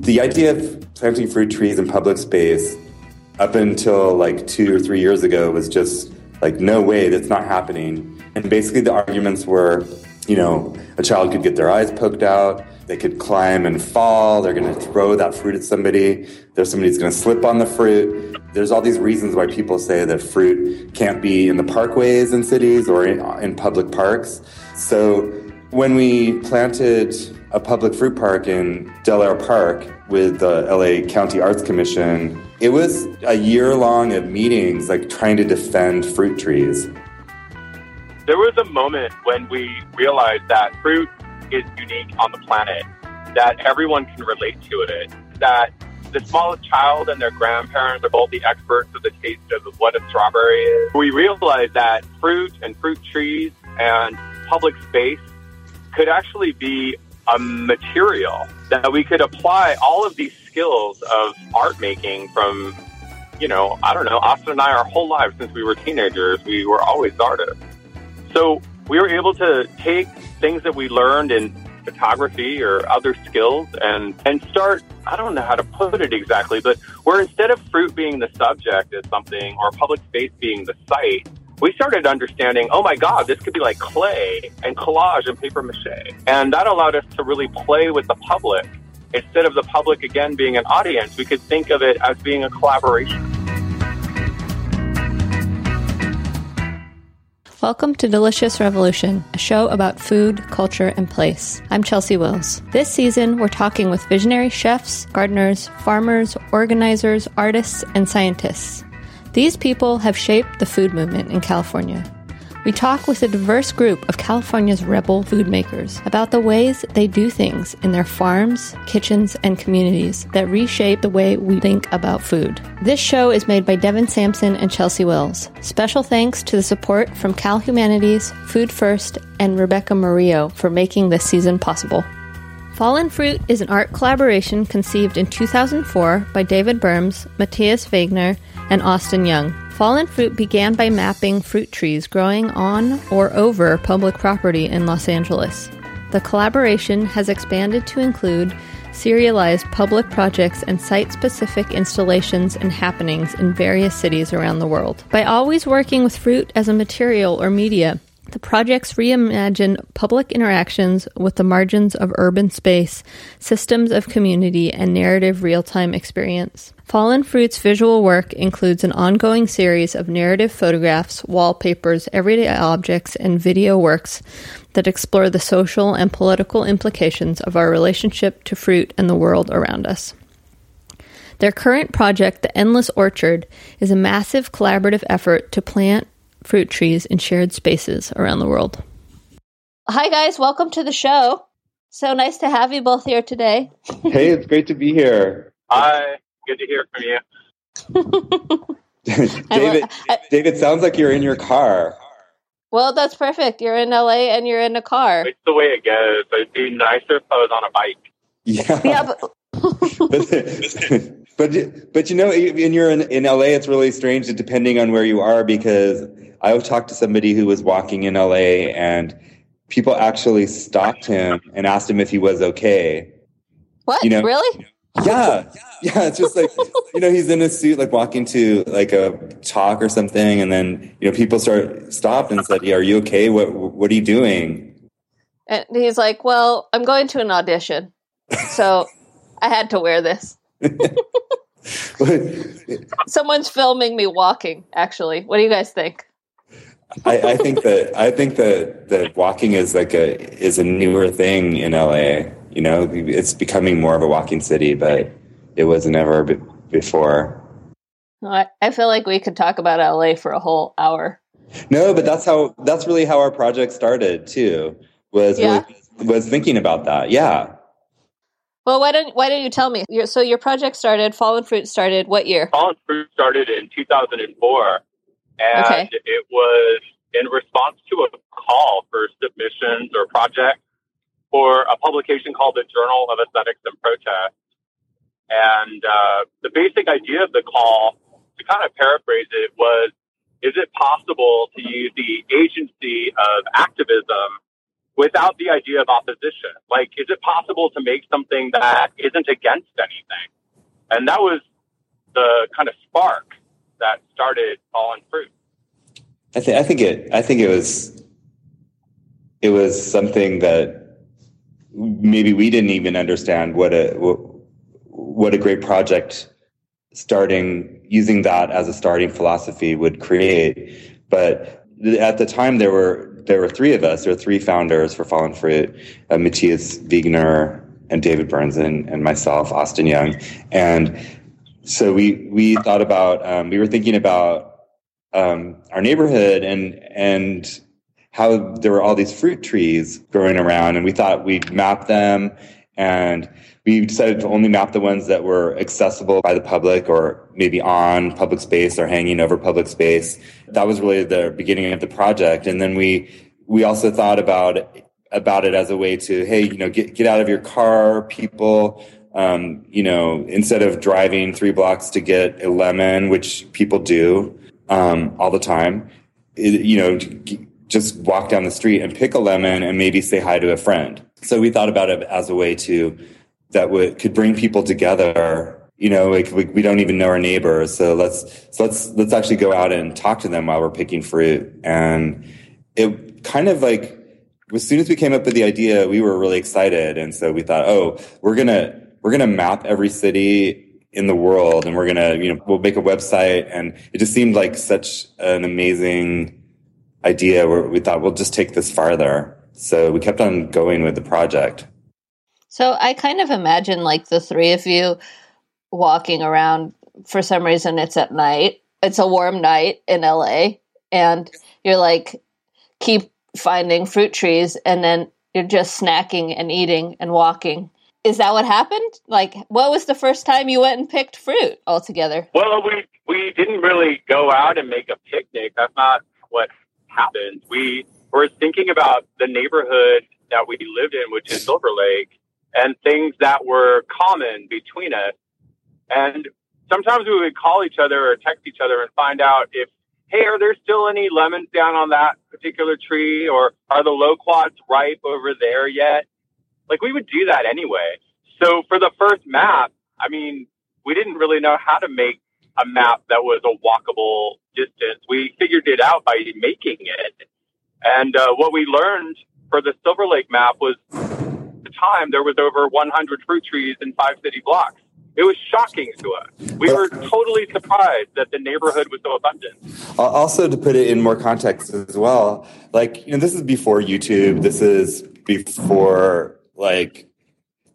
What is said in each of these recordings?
The idea of planting fruit trees in public space up until like two or three years ago was just like, no way, that's not happening. And basically, the arguments were, you know, a child could get their eyes poked out, they could climb and fall, they're going to throw that fruit at somebody, there's somebody who's going to slip on the fruit. There's all these reasons why people say that fruit can't be in the parkways in cities or in, in public parks. So when we planted a public fruit park in Del Aire Park with the LA County Arts Commission, it was a year long of meetings, like trying to defend fruit trees. There was a moment when we realized that fruit is unique on the planet, that everyone can relate to it, that the smallest child and their grandparents are both the experts of the taste of what a strawberry is. We realized that fruit and fruit trees and public space could actually be a material that we could apply all of these skills of art making from, you know, I don't know, Austin and I, our whole lives since we were teenagers, we were always artists. So we were able to take things that we learned in photography or other skills and, and start, I don't know how to put it exactly, but where instead of fruit being the subject of something or public space being the site, we started understanding, oh my God, this could be like clay and collage and paper mache. And that allowed us to really play with the public. Instead of the public again being an audience, we could think of it as being a collaboration. Welcome to Delicious Revolution, a show about food, culture, and place. I'm Chelsea Wills. This season, we're talking with visionary chefs, gardeners, farmers, organizers, artists, and scientists. These people have shaped the food movement in California. We talk with a diverse group of California's rebel food makers about the ways they do things in their farms, kitchens, and communities that reshape the way we think about food. This show is made by Devin Sampson and Chelsea Wills. Special thanks to the support from Cal Humanities, Food First, and Rebecca Murillo for making this season possible. Fallen Fruit is an art collaboration conceived in 2004 by David Burns, Matthias Viegener, and Austin Young. Fallen Fruit began by mapping fruit trees growing on or over public property in Los Angeles. The collaboration has expanded to include serialized public projects and site specific installations and happenings in various cities around the world. By always working with fruit as a material or media, the projects reimagine public interactions with the margins of urban space, systems of community, and narrative real time experience. Fallen Fruit's visual work includes an ongoing series of narrative photographs, wallpapers, everyday objects, and video works that explore the social and political implications of our relationship to fruit and the world around us. Their current project, The Endless Orchard, is a massive collaborative effort to plant fruit trees in shared spaces around the world. Hi, guys. Welcome to the show. So nice to have you both here today. hey, it's great to be here. Hi. Good to hear from you. David, David, sounds like you're in your car. Well, that's perfect. You're in LA and you're in a car. It's the way it goes. It'd be nicer if I was on a bike. Yeah. Yeah, but but, but but you know, when you're in, in LA, it's really strange depending on where you are because I talked to somebody who was walking in LA and people actually stopped him and asked him if he was okay. what? You know, really? Yeah, yeah. It's just like you know, he's in a suit, like walking to like a talk or something, and then you know, people start stopped and said, "Yeah, are you okay? What What are you doing?" And he's like, "Well, I'm going to an audition, so I had to wear this." Someone's filming me walking. Actually, what do you guys think? I, I think that I think that that walking is like a is a newer thing in LA. You know, it's becoming more of a walking city, but it wasn't ever before. I feel like we could talk about LA for a whole hour. No, but that's how that's really how our project started too. Was yeah. really, was thinking about that. Yeah. Well, why don't why don't you tell me? Your, so your project started, Fallen Fruit started what year? Fallen Fruit started in 2004, and okay. it was in response to a call for submissions or projects for a publication called the Journal of Aesthetics and Protest. And uh, the basic idea of the call, to kind of paraphrase it, was is it possible to use the agency of activism without the idea of opposition. Like, is it possible to make something that isn't against anything? And that was the kind of spark that started Fallen Fruit. I think I think it I think it was it was something that maybe we didn't even understand what a what, a great project starting using that as a starting philosophy would create. But at the time, there were there were three of us. There were three founders for Fallen Fruit: uh, Matthias Viegener and David Burns and, and myself, Austin Young. And so we we thought about um, we were thinking about um, our neighborhood and and how there were all these fruit trees growing around, and we thought we'd map them and we decided to only map the ones that were accessible by the public or maybe on public space or hanging over public space. That was really the beginning of the project. And then we, we also thought about, about it as a way to, hey, you know, get, get out of your car, people, um, you know, instead of driving three blocks to get a lemon, which people do, um, all the time, it, you know, just walk down the street and pick a lemon and maybe say hi to a friend. So we thought about it as a way to that would could bring people together. You know, like we, we don't even know our neighbors, so let's so let's let's actually go out and talk to them while we're picking fruit. And it kind of like as soon as we came up with the idea, we were really excited, and so we thought, oh, we're gonna we're gonna map every city in the world, and we're gonna you know we'll make a website, and it just seemed like such an amazing idea where we thought we'll just take this farther. So we kept on going with the project. So I kind of imagine like the three of you walking around. For some reason, it's at night. It's a warm night in LA, and you're like, keep finding fruit trees, and then you're just snacking and eating and walking. Is that what happened? Like, what was the first time you went and picked fruit altogether? Well, we we didn't really go out and make a picnic. That's not what happened. We were thinking about the neighborhood that we lived in, which is Silver Lake, and things that were common between us. And sometimes we would call each other or text each other and find out if, hey, are there still any lemons down on that particular tree? Or are the loquats ripe over there yet? Like we would do that anyway. So for the first map, I mean, we didn't really know how to make a map that was a walkable distance. We figured it out by making it. And uh, what we learned for the Silver Lake map was the time there was over 100 fruit trees in five city blocks. It was shocking to us. We were totally surprised that the neighborhood was so abundant. Also, to put it in more context as well, like you know, this is before YouTube. This is before like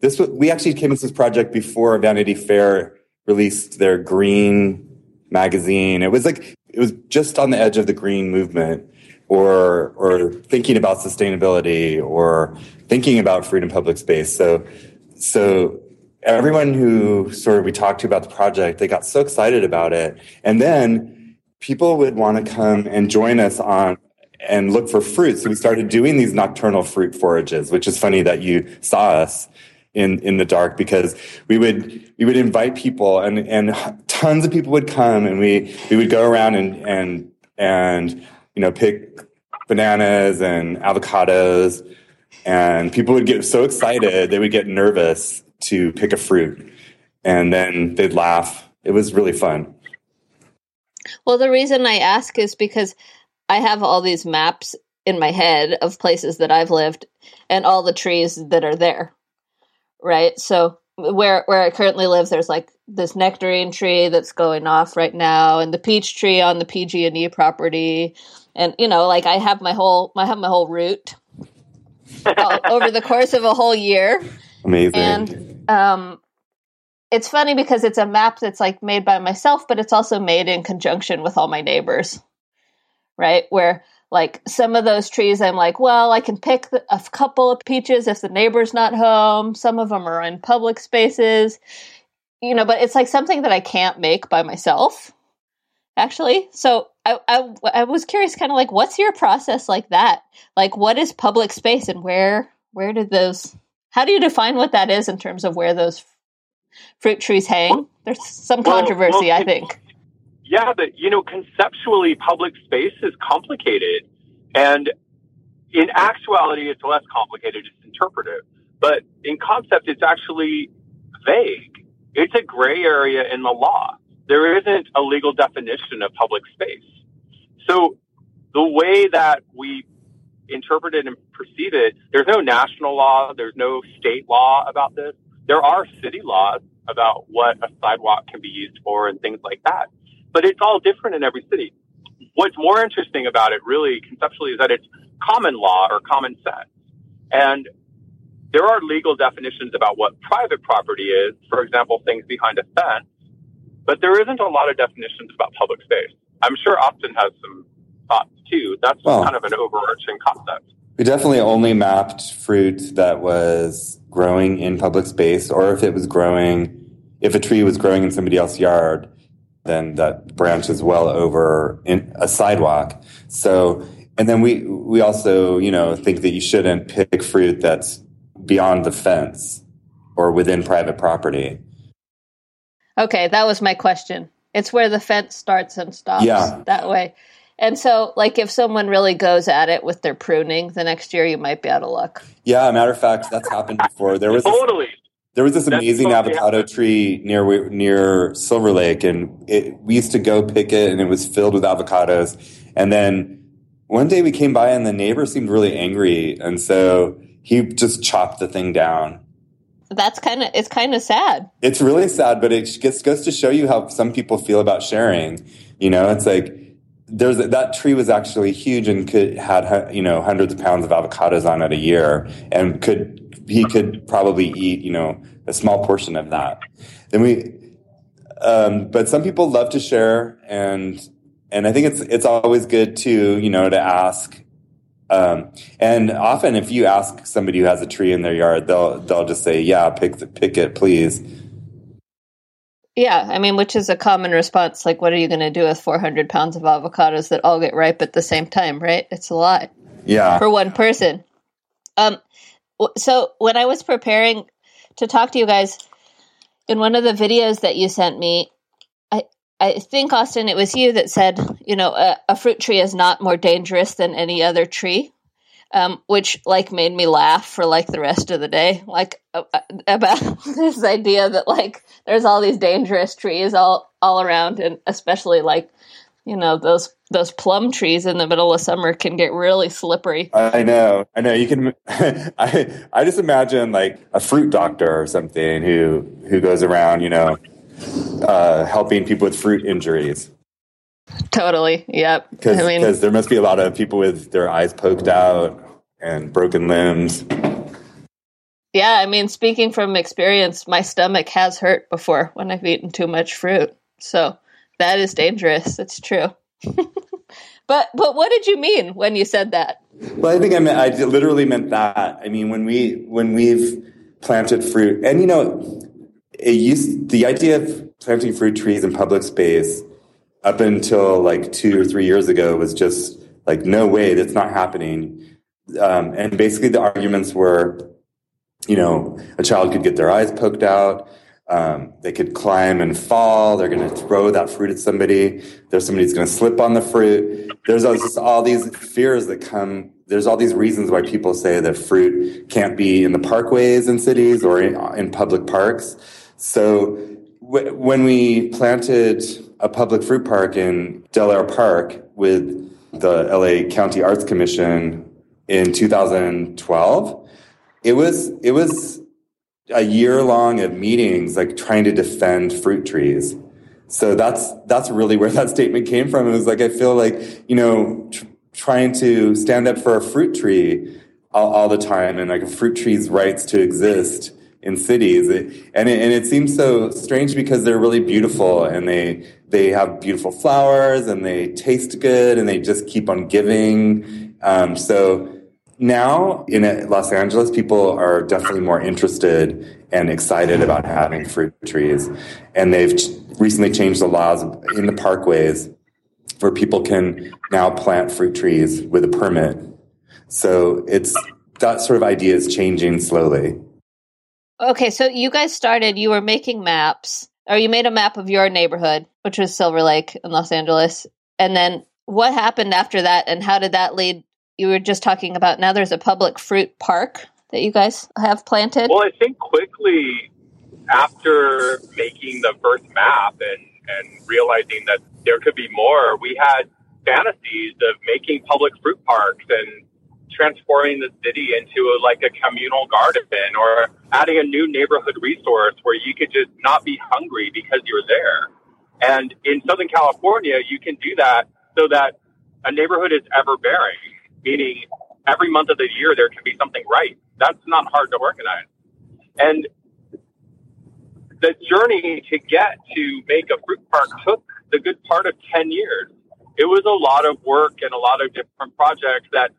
this. We actually came into this project before Vanity Fair released their green magazine. It was like it was just on the edge of the green movement or or thinking about sustainability or thinking about freedom public space. So so everyone who sort of we talked to about the project, they got so excited about it. And then people would want to come and join us on and look for fruit. So we started doing these nocturnal fruit forages, which is funny that you saw us in in the dark because we would we would invite people and and tons of people would come and we we would go around and and and you know pick bananas and avocados. And people would get so excited they would get nervous to pick a fruit. And then they'd laugh. It was really fun. Well the reason i ask is because i have all these maps in my head of places that i've lived and all the trees that are there right? So where where I currently live, there's like this nectarine tree that's going off right now, and the peach tree on the PG and E property, and you know, like I have my whole I have my whole route over the course of a whole year. Amazing. And um, it's funny because it's a map that's like made by myself, but it's also made in conjunction with all my neighbors, right? Where like some of those trees i'm like well i can pick a couple of peaches if the neighbor's not home. Some of them are in public spaces. You know but it's like something that i can't make by myself actually. So i i, I was curious kind of like what's your process like that? Like what is public space and where where did those how do you define what that is in terms of where those fruit trees hang? There's some controversy well, well, i think yeah, but you know, conceptually, public space is complicated. And in actuality, it's less complicated. It's interpretive. But in concept, it's actually vague. It's a gray area in the law. There isn't a legal definition of public space. So the way that we interpret it and perceive it, there's no national law, there's no state law about this. There are city laws about what a sidewalk can be used for and things like that. But it's all different in every city. What's more interesting about it, really, conceptually, is that it's common law or common sense. And there are legal definitions about what private property is, for example, things behind a fence, but there isn't a lot of definitions about public space. I'm sure Austin has some thoughts too. That's well, kind of an overarching concept. We definitely only mapped fruit that was growing in public space, or if it was growing, if a tree was growing in somebody else's yard, then that branch is well over in a sidewalk. So, and then we we also you know think that you shouldn't pick fruit that's beyond the fence or within private property. Okay, that was my question. It's where the fence starts and stops. Yeah. That way. And so, like, if someone really goes at it with their pruning, the next year you might be out of luck. Yeah, matter of fact, that's happened before. There was totally. This, there was this amazing avocado tree near near Silver Lake, and it, we used to go pick it, and it was filled with avocados. And then one day we came by, and the neighbor seemed really angry, and so he just chopped the thing down. That's kind of it's kind of sad. It's really sad, but it gets, goes to show you how some people feel about sharing. You know, it's like there's that tree was actually huge and could had you know hundreds of pounds of avocados on it a year, and could he could probably eat you know a small portion of that. Then we, um, but some people love to share, and and I think it's it's always good to you know to ask. Um, and often, if you ask somebody who has a tree in their yard, they'll they'll just say, "Yeah, pick the, pick it, please." Yeah, I mean, which is a common response. Like, what are you going to do with 400 pounds of avocados that all get ripe at the same time, right? It's a lot. Yeah. For one person. Um, so when I was preparing to talk to you guys, in one of the videos that you sent me, I, I think, Austin, it was you that said, you know, a, a fruit tree is not more dangerous than any other tree um, which like made me laugh for like the rest of the day, like uh, about this idea that like there's all these dangerous trees all all around, and especially like you know those those plum trees in the middle of summer can get really slippery. I know, I know. You can. I I just imagine like a fruit doctor or something who who goes around, you know, uh, helping people with fruit injuries. Totally. Yep. Because I mean, there must be a lot of people with their eyes poked out and broken limbs. Yeah, I mean, speaking from experience, my stomach has hurt before when I've eaten too much fruit. So that is dangerous. It's true. but but what did you mean when you said that? Well, I think I meant I literally meant that. I mean, when we when we've planted fruit, and you know, it used the idea of planting fruit trees in public space up until like two or three years ago was just like no way that's not happening um, and basically the arguments were you know a child could get their eyes poked out um, they could climb and fall. They're going to throw that fruit at somebody. There's somebody who's going to slip on the fruit. There's all, just all these fears that come. There's all these reasons why people say that fruit can't be in the parkways in cities or in, in public parks. So w- when we planted a public fruit park in Del Aire Park with the LA County Arts Commission in 2012. It was it was a year long of meetings like trying to defend fruit trees. So that's that's really where that statement came from. It was like I feel like you know tr- trying to stand up for a fruit tree all, all, the time and like a fruit tree's rights to exist in cities. It, and it, and it seems so strange because they're really beautiful and they they have beautiful flowers and they taste good and they just keep on giving. Um, so now in uh, Los Angeles, people are definitely more interested and excited about having fruit trees, and they've ch- recently changed the laws in the parkways where people can now plant fruit trees with a permit. So it's that sort of idea is changing slowly. Okay, so you guys started, you were making maps, or you made a map of your neighborhood, which was Silver Lake in Los Angeles. And then what happened after that, and how did that lead you were just talking about now there's a public fruit park that you guys have planted. Well, I think quickly after making the first map and, and realizing that there could be more, we had fantasies of making public fruit parks and transforming the city into a, like a communal garden or adding a new neighborhood resource where you could just not be hungry because you're there. And in Southern California, you can do that so that a neighborhood is ever bearing, meaning every month of the year there can be something right. That's not hard to organize. And the journey to get to make a fruit park took the good part of 10 years. It was a lot of work and a lot of different projects that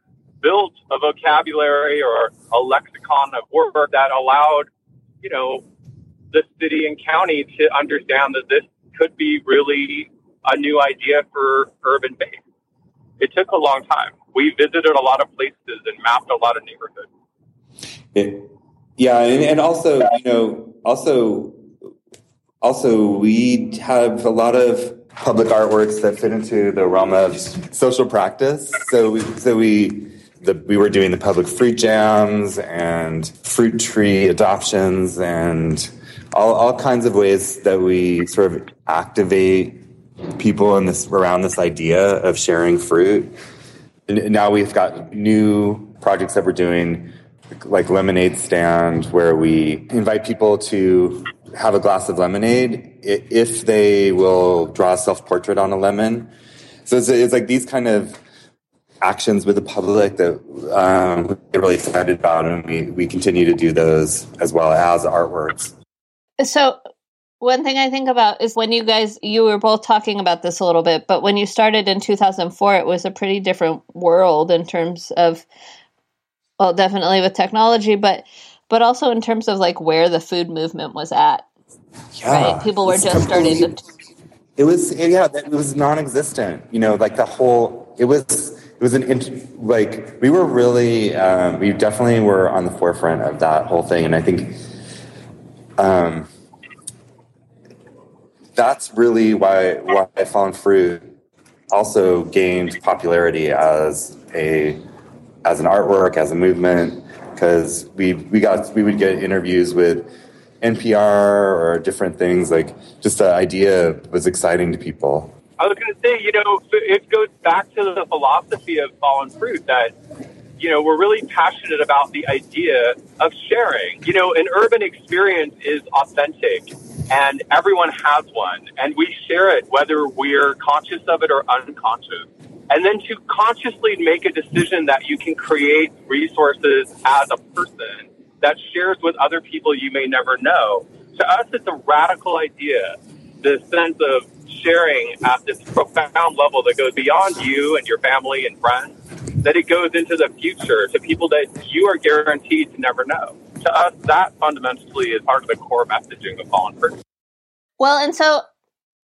built a vocabulary or a lexicon of work that allowed, you know, the city and county to understand that this could be really a new idea for urban base. It took a long time. We visited a lot of places and mapped a lot of neighborhoods. It, yeah, and, and also, you know, also, also, we have a lot of public artworks that fit into the realm of social practice. So, we, so we the, we were doing the public fruit jams and fruit tree adoptions and all, all kinds of ways that we sort of activate people in this around this idea of sharing fruit. Now we've got new projects that we're doing, like lemonade stand, where we invite people to have a glass of lemonade if they will draw a self portrait on a lemon. So it's, it's like these kind of actions with the public that um, we're really excited about, and we, we continue to do those as well as artworks. So, one thing I think about is when you guys, you were both talking about this a little bit, but when you started in 2004, it was a pretty different world in terms of, well, definitely with technology, but but also in terms of like where the food movement was at. Yeah, right? People were just starting to. It was yeah, it was non-existent. You know, like the whole. It was it was an int- like we were really um, we definitely were on the forefront of that whole thing, and I think um, that's really why why Fallen Fruit also gained popularity as a as an artwork as a movement because we we got we would get interviews with NPR or different things like just the idea was exciting to people. I was going to say, you know, it goes back to the philosophy of fallen fruit that, you know, we're really passionate about the idea of sharing. You know, an urban experience is authentic and everyone has one and we share it whether we're conscious of it or unconscious. And then to consciously make a decision that you can create resources as a person that shares with other people you may never know. To us, it's a radical idea. The sense of sharing at this profound level that goes beyond you and your family and friends, that it goes into the future to people that you are guaranteed to never know. To us, that fundamentally is part of the core messaging of Fallen Fruit. Well, and so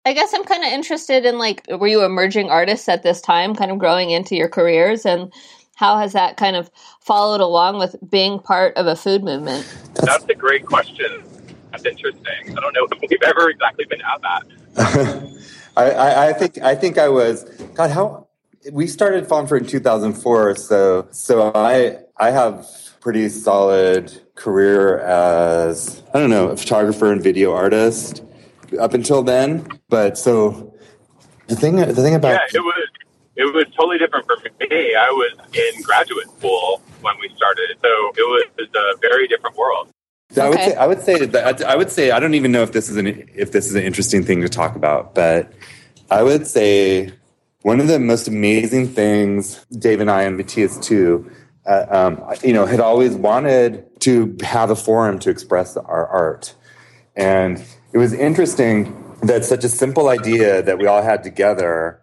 I guess I'm kind of interested in like, were you emerging artists at this time, kind of growing into your careers, and how has that kind of followed along with being part of a food movement? That's a great question. That's interesting. I don't know if we've ever exactly been at that. I, I, I, think I think I was God. How we started Fallen Fruit in 2004, so so I I have pretty solid career as I don't know a photographer and video artist up until then. But so the thing the thing about yeah, it was it was totally different for me. I was in graduate school when we started, so it was a very different world. I would say I would say that I would say I don't even know if this is an if this is an interesting thing to talk about, but I would say one of the most amazing things Dave and I and Matthias too, uh, um, you know, had always wanted to have a forum to express our art, and it was interesting that such a simple idea that we all had together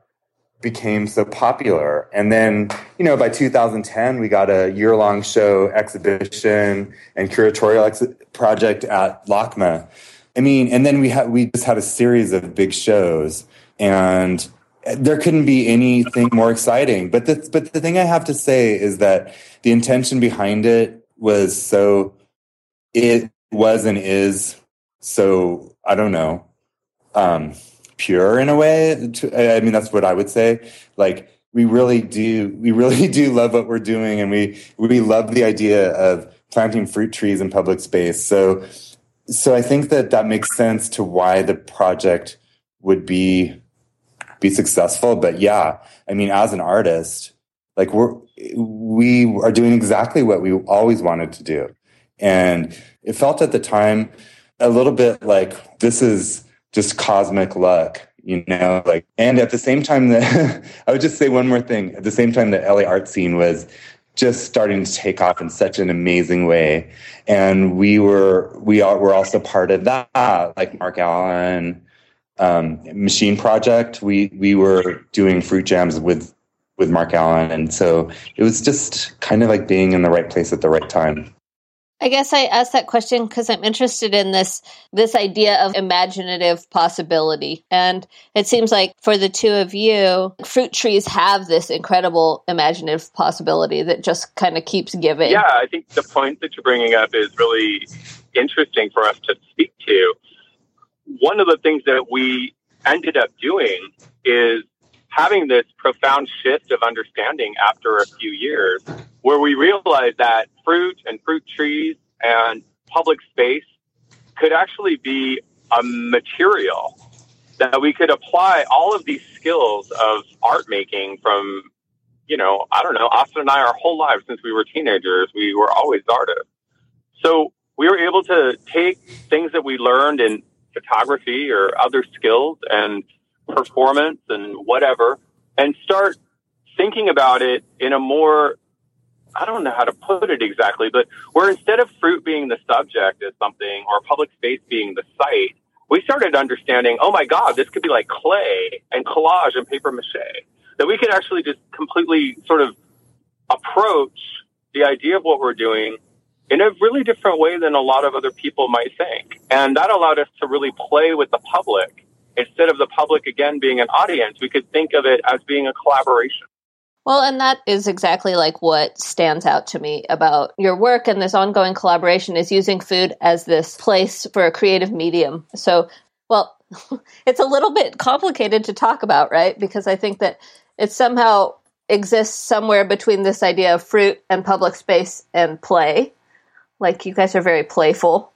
became so popular. And then, you know, by 2010, we got a year long show exhibition and curatorial ex- project at LACMA. I mean, and then we had, we just had a series of big shows and there couldn't be anything more exciting. But the, but the thing I have to say is that the intention behind it was so, it was and is so, I don't know, um, pure in a way. I mean, that's what I would say. Like we really do we really do love what we're doing and we we love the idea of planting fruit trees in public space so so i think that that makes sense to why the project would be be successful but yeah i mean as an artist like we're we are doing exactly what we always wanted to do. And it felt at the time a little bit like this is just cosmic luck you know like and at the same time that i would just say one more thing. At the same time the la art scene was just starting to take off in such an amazing way. And we were we are were also part of that like mark allen um, machine project we we were doing fruit jams with with mark allen and so it was just kind of like being in the right place at the right time I guess I asked that question because I'm interested in this this idea of imaginative possibility. And it seems like for the two of you, fruit trees have this incredible imaginative possibility that just kind of keeps giving. Yeah, I think the point that you're bringing up is really interesting for us to speak to. One of the things that we ended up doing is having this profound shift of understanding after a few years where we realized that fruit and fruit trees and public space could actually be a material that we could apply all of these skills of art making from, you know, I don't know, Austin and I, our whole lives since we were teenagers, we were always artists. So we were able to take things that we learned in photography or other skills and performance and whatever and start thinking about it in a more I don't know how to put it exactly, but where instead of fruit being the subject as something or public space being the site, we started understanding, oh my God, this could be like clay and collage and paper mache. That we could actually just completely sort of approach the idea of what we're doing in a really different way than a lot of other people might think. And that allowed us to really play with the public instead of the public again being an audience, we could think of it as being a collaboration. Well, and that is exactly like what stands out to me about your work and this ongoing collaboration is using food as this place for a creative medium. So, well, it's a little bit complicated to talk about, right? Because I think that it somehow exists somewhere between this idea of fruit and public space and play. Like you guys are very playful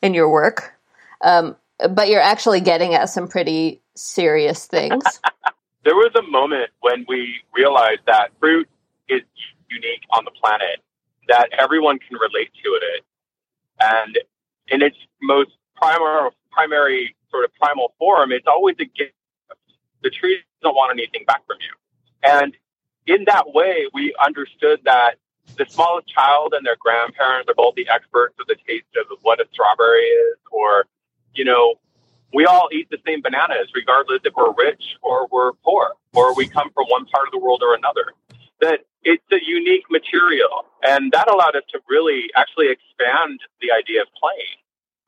in your work. Um, but you're actually getting at some pretty serious things. there was a moment when we realized that fruit is unique on the planet, that everyone can relate to it. And in its most primary, primary sort of primal form, it's always a gift. The tree doesn't want anything back from you. And in that way, we understood that the smallest child and their grandparents are both the experts of the taste of what a strawberry is or you know, we all eat the same bananas, regardless if we're rich or we're poor, or we come from one part of the world or another. That it's a unique material. And that allowed us to really actually expand the idea of playing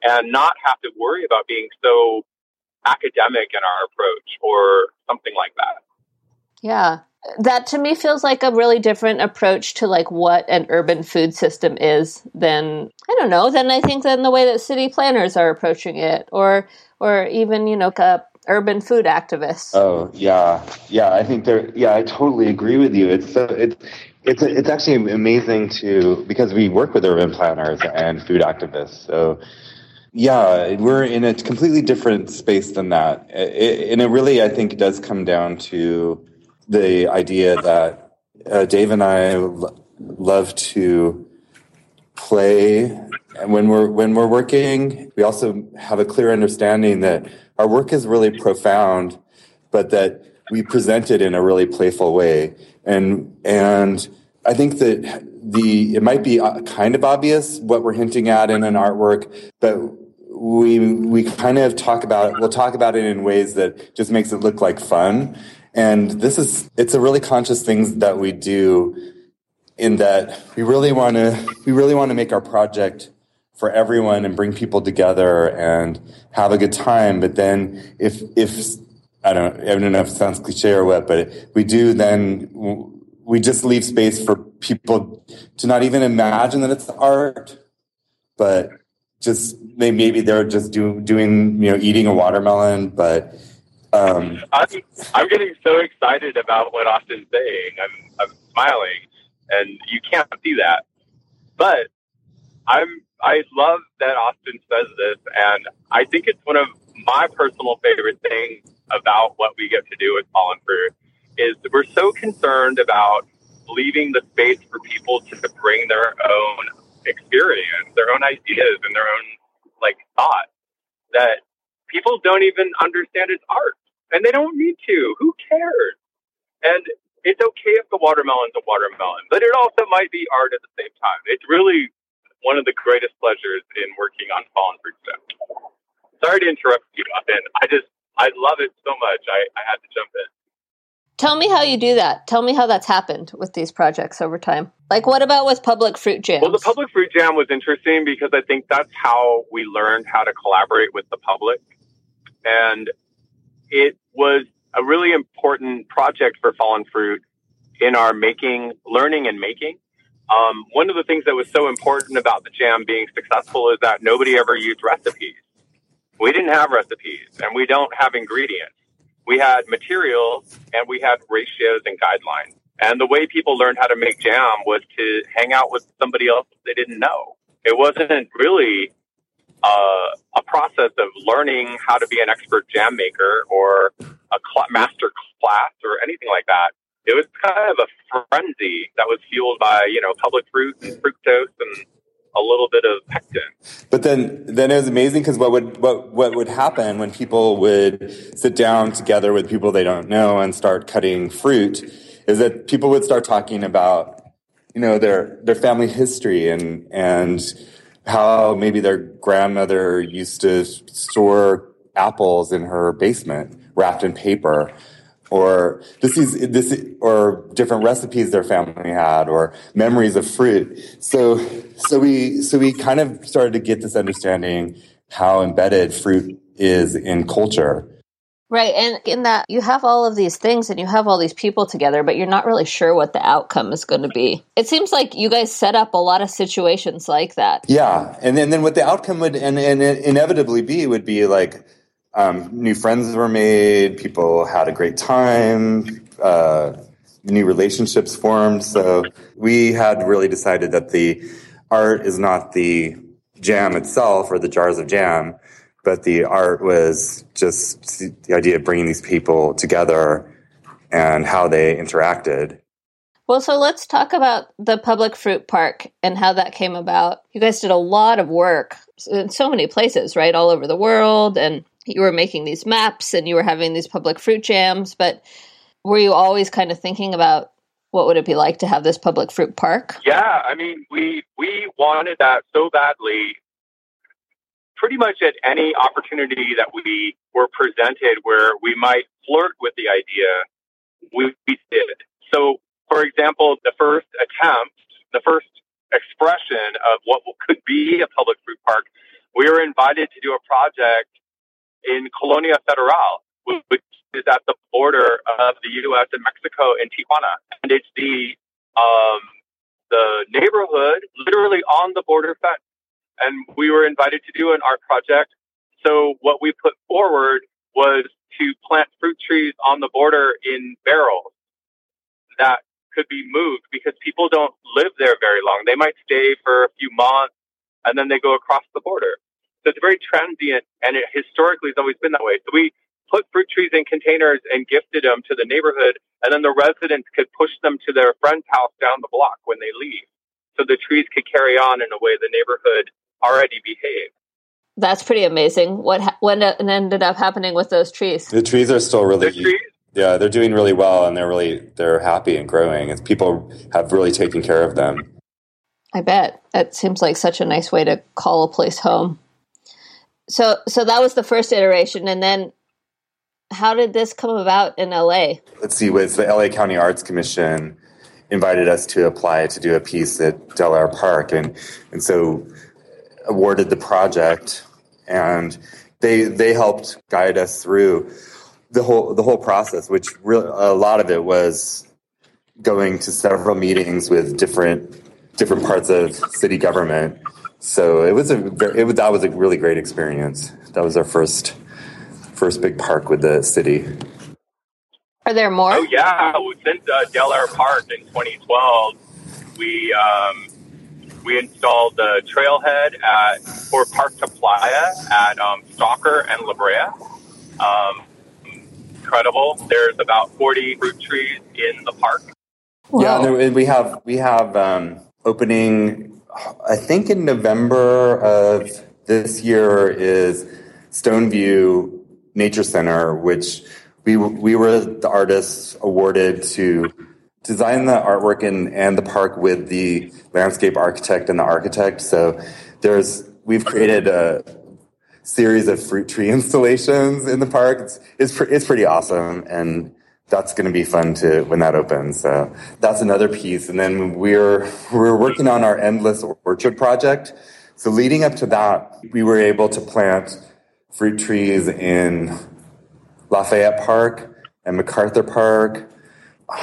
and not have to worry about being so academic in our approach or something like that. Yeah that to me feels like a really different approach to like what an urban food system is than I don't know than I think than the way that city planners are approaching it or or even you know uh, urban food activists. Oh yeah, yeah. I think they're yeah. I totally agree with you. It's so it's it's it's actually amazing to because we work with urban planners and food activists. So yeah, we're in a completely different space than that, it, and it really I think does come down to the idea that uh, Dave and I l- love to play. And when we're when we're working we also have a clear understanding that our work is really profound but that we present it in a really playful way. And and i think that the it might be uh, kind of obvious what we're hinting at in an artwork but we we kind of talk about it we'll talk about it in ways that just makes it look like fun and this is, it's a really conscious thing that we do in that we really want to, we really want to make our project for everyone and bring people together and have a good time. But then if, if, I don't, I don't know if it sounds cliche or what, but we do then, we just leave space for people to not even imagine that it's art, but just they maybe they're just do, doing you know eating a watermelon, but Um, I'm, I'm getting so excited about what Austin's saying. I'm, I'm smiling, and you can't see that. But I'm I love that Austin says this, and I think it's one of my personal favorite things about what we get to do with Fallen Fruit is we're so concerned about leaving the space for people to bring their own experience, their own ideas, and their own like thoughts that people don't even understand it's art, and they don't need to. Who cares? And it's okay if the watermelon's a watermelon, but it also might be art at the same time. It's really one of the greatest pleasures in working on Fallen Fruit Stone. Sorry to interrupt you, Austin. I just I love it so much. I, I had to jump in. Tell me how you do that. Tell me how that's happened with these projects over time. Like, what about with Public Fruit Jam? Well, the Public Fruit Jam was interesting because I think that's how we learned how to collaborate with the public. And it was a really important project for Fallen Fruit in our making, learning and making. Um, one of the things that was so important about the jam being successful is that nobody ever used recipes. We didn't have recipes and we don't have ingredients. We had materials and we had ratios and guidelines. And the way people learned how to make jam was to hang out with somebody else they didn't know. It wasn't really uh, a process of learning how to be an expert jam maker or a cl- master class or anything like that it was kind of a frenzy that was fueled by you know public fruit and fructose and a little bit of pectin. But then, then it was amazing because what would what what would happen when people would sit down together with people they don't know and start cutting fruit is that people would start talking about you know their their family history and and how maybe their grandmother used to store apples in her basement wrapped in paper or this is this or different recipes their family had or memories of fruit. So so we so we kind of started to get this understanding how embedded fruit is in culture right and in that you have all of these things and you have all these people together but you're not really sure what the outcome is going to be it seems like you guys set up a lot of situations like that yeah and then, and then what the outcome would and, and inevitably be would be like um, new friends were made. People had a great time. Uh, new relationships formed. So we had really decided that the art is not the jam itself or the jars of jam, but the art was just the idea of bringing these people together and how they interacted. Well, so let's talk about the public fruit park and how that came about. You guys did a lot of work in so many places, right? All over the world. And you were making these maps and you were having these public fruit jams, but were you always kind of thinking about what would it be like to have this public fruit park? Yeah, I mean, we we wanted that so badly. Pretty much at any opportunity that we were presented where we might flirt with the idea, we, we did. So, for example, the first attempt, the first expression of what could be a public fruit park, we were invited to do a project in Colonia Federal, which is at the border of the U.S. and Mexico in Tijuana, and it's the um, the neighborhood literally on the border fence. And we were invited to do an art project. So what we put forward was to plant fruit trees on the border in barrels that could be moved because people don't live there very long. They might stay for a few months and then they go across the border. So it's very transient, and it historically has always been that way. So we put fruit trees in containers and gifted them to the neighborhood, and then the residents could push them to their friend's house down the block when they leave. So the trees could carry on in a way the neighborhood already behaved. That's pretty amazing. What ha- what ended up happening with those trees? The trees are still really Trees, yeah, they're doing really well, and they're really they're happy and growing, and people have really taken care of them. I bet that seems like such a nice way to call a place home. So so that was the first iteration, and then how did this come about in LA? Let's see, was the LA County Arts Commission invited us to apply to do a piece at Del Aire Park, and and so awarded the project, and they they helped guide us through the whole the whole process, which really, a lot of it was going to several meetings with different different parts of city government so it was a it was, that was a really great experience. That was our first first big park with the city. Are there more? Oh yeah, since uh, Del Aire Park in 2012, we um, we installed the trailhead at for Park to Playa at um, Stocker and La Brea. Um, incredible. There's about 40 fruit trees in the park. Wow. Yeah, and we have we have um, opening. I think in November of this year is Stoneview Nature Center, which we we were the artists awarded to design the artwork and and the park with the landscape architect and the architect. So there's we've created a series of fruit tree installations in the park. It's it's, it's pretty awesome and that's going to be fun to when that opens. So that's another piece. And then we're we're working on our endless orchard project. So leading up to that, we were able to plant fruit trees in Lafayette Park and MacArthur Park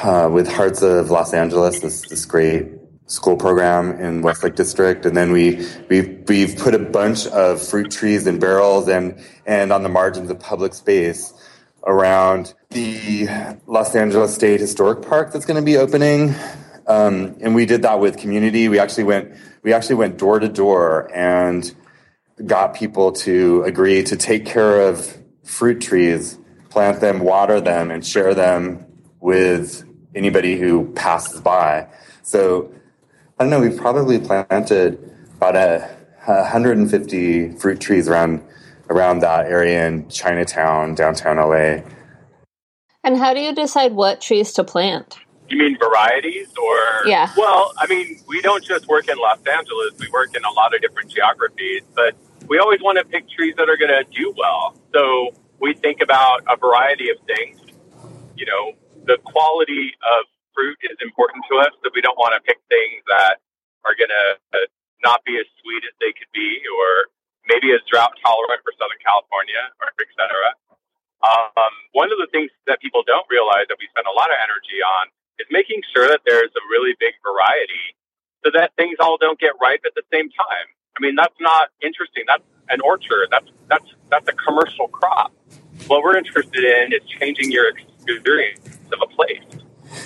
uh, with Hearts of Los Angeles, this this great school program in Westlake District, and then we we've we've put a bunch of fruit trees in barrels and and on the margins of public space around the Los Angeles State Historic Park that's going to be opening. Um, and we did that with community. We actually went we actually went door to door and got people to agree to take care of fruit trees, plant them, water them, and share them with anybody who passes by. So I don't know. We've probably planted about a, 150 fruit trees around around that area in Chinatown, downtown LA. And how do you decide what trees to plant? You mean varieties or? Yeah. Well, I mean, we don't just work in Los Angeles. We work in a lot of different geographies, but we always want to pick trees that are going to do well. So we think about a variety of things. You know, the quality of fruit is important to us, so we don't want to pick things that are going to not be as sweet as they could be, or maybe as drought tolerant for Southern California, or et cetera. Um, one of the things that people don't realize that we spend a lot of energy on is making sure that there's a really big variety so that things all don't get ripe at the same time. I mean, that's not interesting. That's an orchard. That's that's that's a commercial crop. What we're interested in is changing your experience of a place.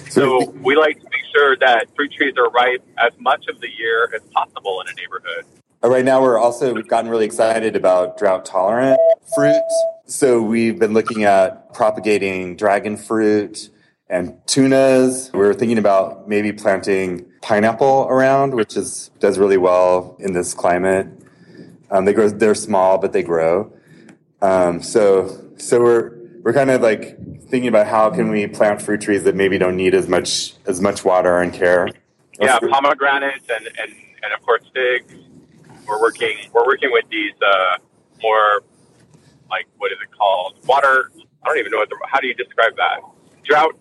So we like to make sure that fruit trees are ripe as much of the year as possible in a neighborhood. Uh, Right now, we're also we've gotten really excited about drought tolerant fruits. So we've been looking at propagating dragon fruit and tunas. We're thinking about maybe planting pineapple around, which is does really well in this climate. Um, they grow. They're small, but they grow. Um, so so we're we're kind of like thinking about how can we plant fruit trees that maybe don't need as much as much water and care. Yeah, pomegranates and, and, and of course figs. We're working we're working with these uh, more like what is it called? Water. I don't even know what the, how do you describe that? Drought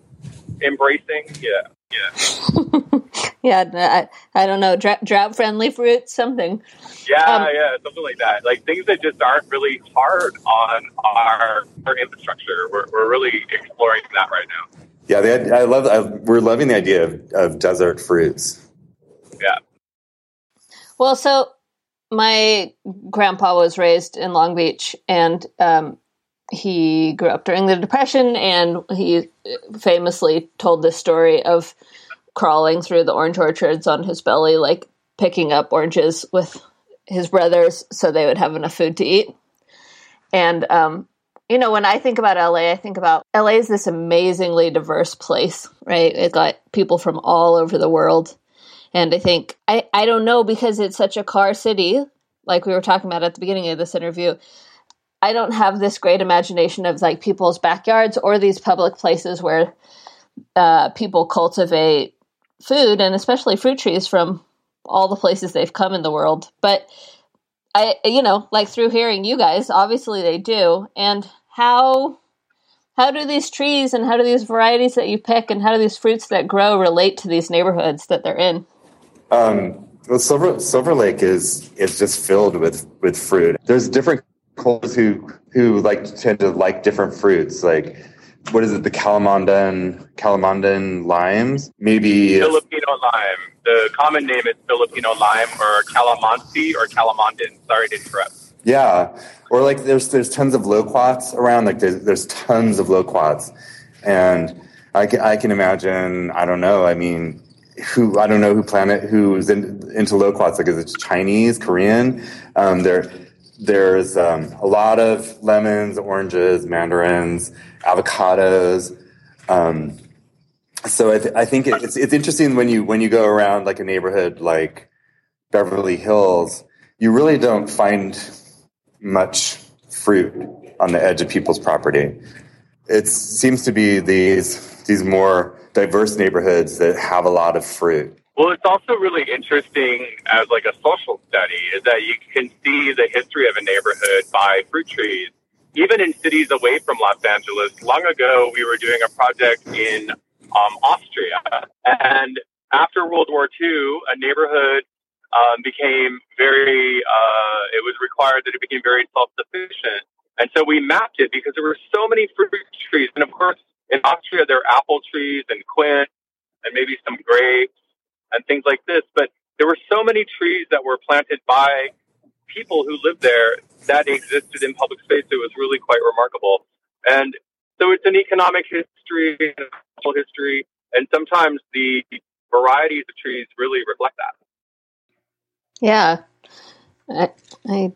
embracing. Yeah, yeah, Yeah, I, I don't know. Dra- drought friendly fruits, something. yeah, Um, yeah, something like that. Like things that just aren't really hard on our our infrastructure. We're we're really exploring that right now. Yeah, the, I love. I, we're loving the idea of, of desert fruits. Yeah. Well, so my grandpa was raised in Long Beach, and um, he grew up during the Depression, and he famously told this story of crawling through the orange orchards on his belly, like picking up oranges with his brothers so they would have enough food to eat. And um, you know, when I think about LA, I think about LA is this amazingly diverse place, right? It's got people from all over the world. And I think, I, I don't know, because it's such a car city, like we were talking about at the beginning of this interview, I don't have this great imagination of like people's backyards or these public places where uh, people cultivate food and especially fruit trees from all the places they've come in the world. But I, you know, like through hearing you guys, obviously they do. And how how do these trees and how do these varieties that you pick and how do these fruits that grow relate to these neighborhoods that they're in? Um, well, Silver Silver Lake is is just filled with with fruit. There's different who who like tend to like different fruits. Like what is it? The Calamandan Calamandan limes. Maybe Filipino lime. The common name is Filipino lime or calamansi or calamandin. Sorry to interrupt. Yeah, or like there's there's tons of loquats around. Like there's there's tons of loquats, and I can, I can imagine. I don't know. I mean, who I don't know who planet who's in, into loquats. Like is it Chinese, Korean? Um, there there's um, a lot of lemons, oranges, mandarins, avocados. Um, so I, th- I think it's it's interesting when you when you go around like a neighborhood like Beverly Hills, you really don't find much fruit on the edge of people's property. It seems to be these these more diverse neighborhoods that have a lot of fruit. Well, it's also really interesting as like a social study is that you can see the history of a neighborhood by fruit trees. Even in cities away from Los Angeles, long ago we were doing a project in um, Austria, and after World War II, a neighborhood um, became very. Uh, it was required that it became very self-sufficient, and so we mapped it because there were so many fruit trees, and of course in Austria there are apple trees and quince and maybe some grapes and things like this. But there were so many trees that were planted by people who lived there that existed in public space. It was really quite remarkable. And so it's an economic history and cultural history. And sometimes the varieties of trees really reflect that. Yeah. I, I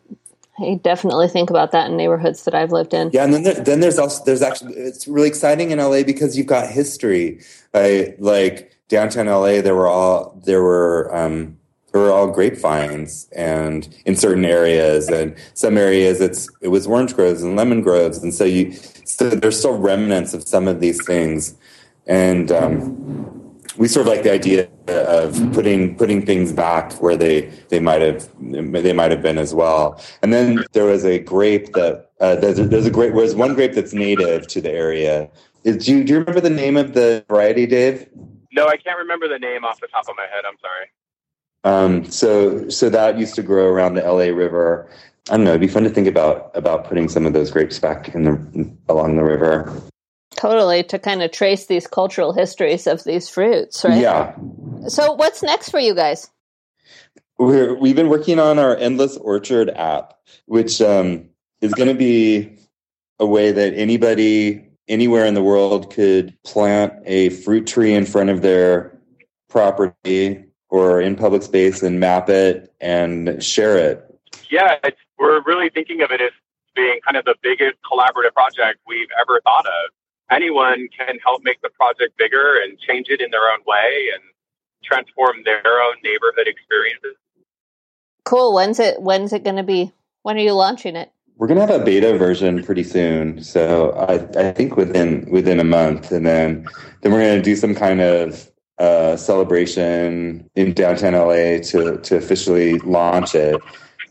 I definitely think about that in neighborhoods that I've lived in. Yeah, and then there, then there's also there's actually it's really exciting in LA because you've got history. Right? Like downtown LA, there were all there were um, there were all grapevines, and in certain areas, and some areas it's it was orange groves and lemon groves, and so you so there's still remnants of some of these things, and um, we sort of like the idea of putting putting things back where they they might have they might have been as well. And then there was a grape that uh, there's, there's a grape. There's one grape that's native to the area. Do you do you remember the name of the variety, Dave? No, I can't remember the name off the top of my head. I'm sorry. Um, so so that used to grow around the LA River. I don't know. It'd be fun to think about about putting some of those grapes back in the along the river. Totally, to kind of trace these cultural histories of these fruits, right? Yeah. So, what's next for you guys? We're, we've been working on our Endless Orchard app, which um, is going to be a way that anybody anywhere in the world could plant a fruit tree in front of their property or in public space and map it and share it. Yeah, we're really thinking of it as being kind of the biggest collaborative project we've ever thought of anyone can help make the project bigger and change it in their own way and transform their own neighborhood experiences. Cool. When's it when's it going to be? When are you launching it? We're going to have a beta version pretty soon. So I, I think within within a month and then then we're going to do some kind of uh, celebration in downtown LA to to officially launch it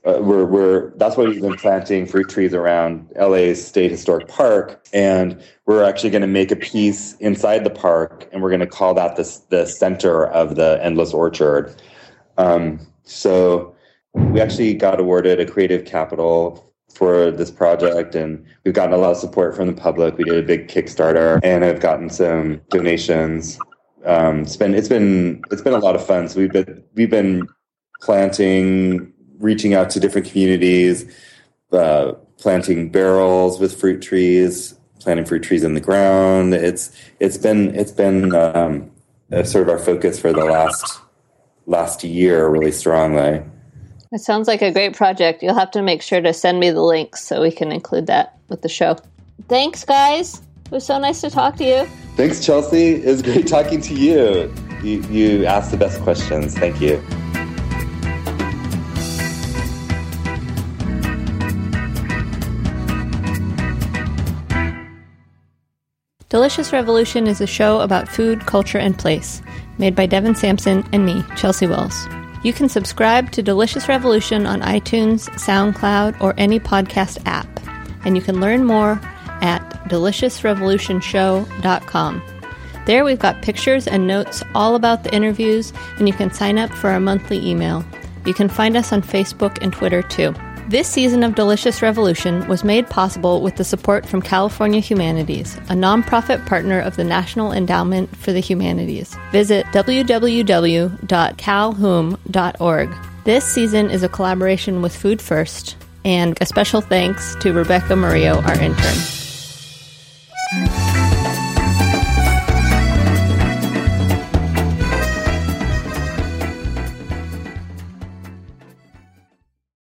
uh, we're, we're that's why we've been planting fruit trees around LA's State Historic Park, and we're actually going to make a piece inside the park, and we're going to call that the the center of the Endless Orchard. Um, so we actually got awarded a creative capital for this project, and we've gotten a lot of support from the public. We did a big Kickstarter, and I've gotten some donations. Um, it's been it's been it's been a lot of fun. So we've been we've been planting reaching out to different communities, uh, planting barrels with fruit trees, planting fruit trees in the ground. It's it's been it's been um, sort of our focus for the last last year really strongly. It sounds like a great project. You'll have to make sure to send me the links so we can include that with the show. Thanks, guys. It was so nice to talk to you. Thanks, Chelsea. It was great talking to you. You, you asked the best questions. Thank you. Delicious Revolution is a show about food, culture, and place, made by Devin Sampson and me, Chelsea Wills. You can subscribe to Delicious Revolution on iTunes, SoundCloud, or any podcast app, and you can learn more at deliciousrevolutionshow.com. There we've got pictures and notes all about the interviews, and you can sign up for our monthly email. You can find us on Facebook and Twitter too. This season of Delicious Revolution was made possible with the support from California Humanities, a nonprofit partner of the National Endowment for the Humanities. Visit www.calhum.org. This season is a collaboration with Food First, And a special thanks to Rebecca Murillo, our intern.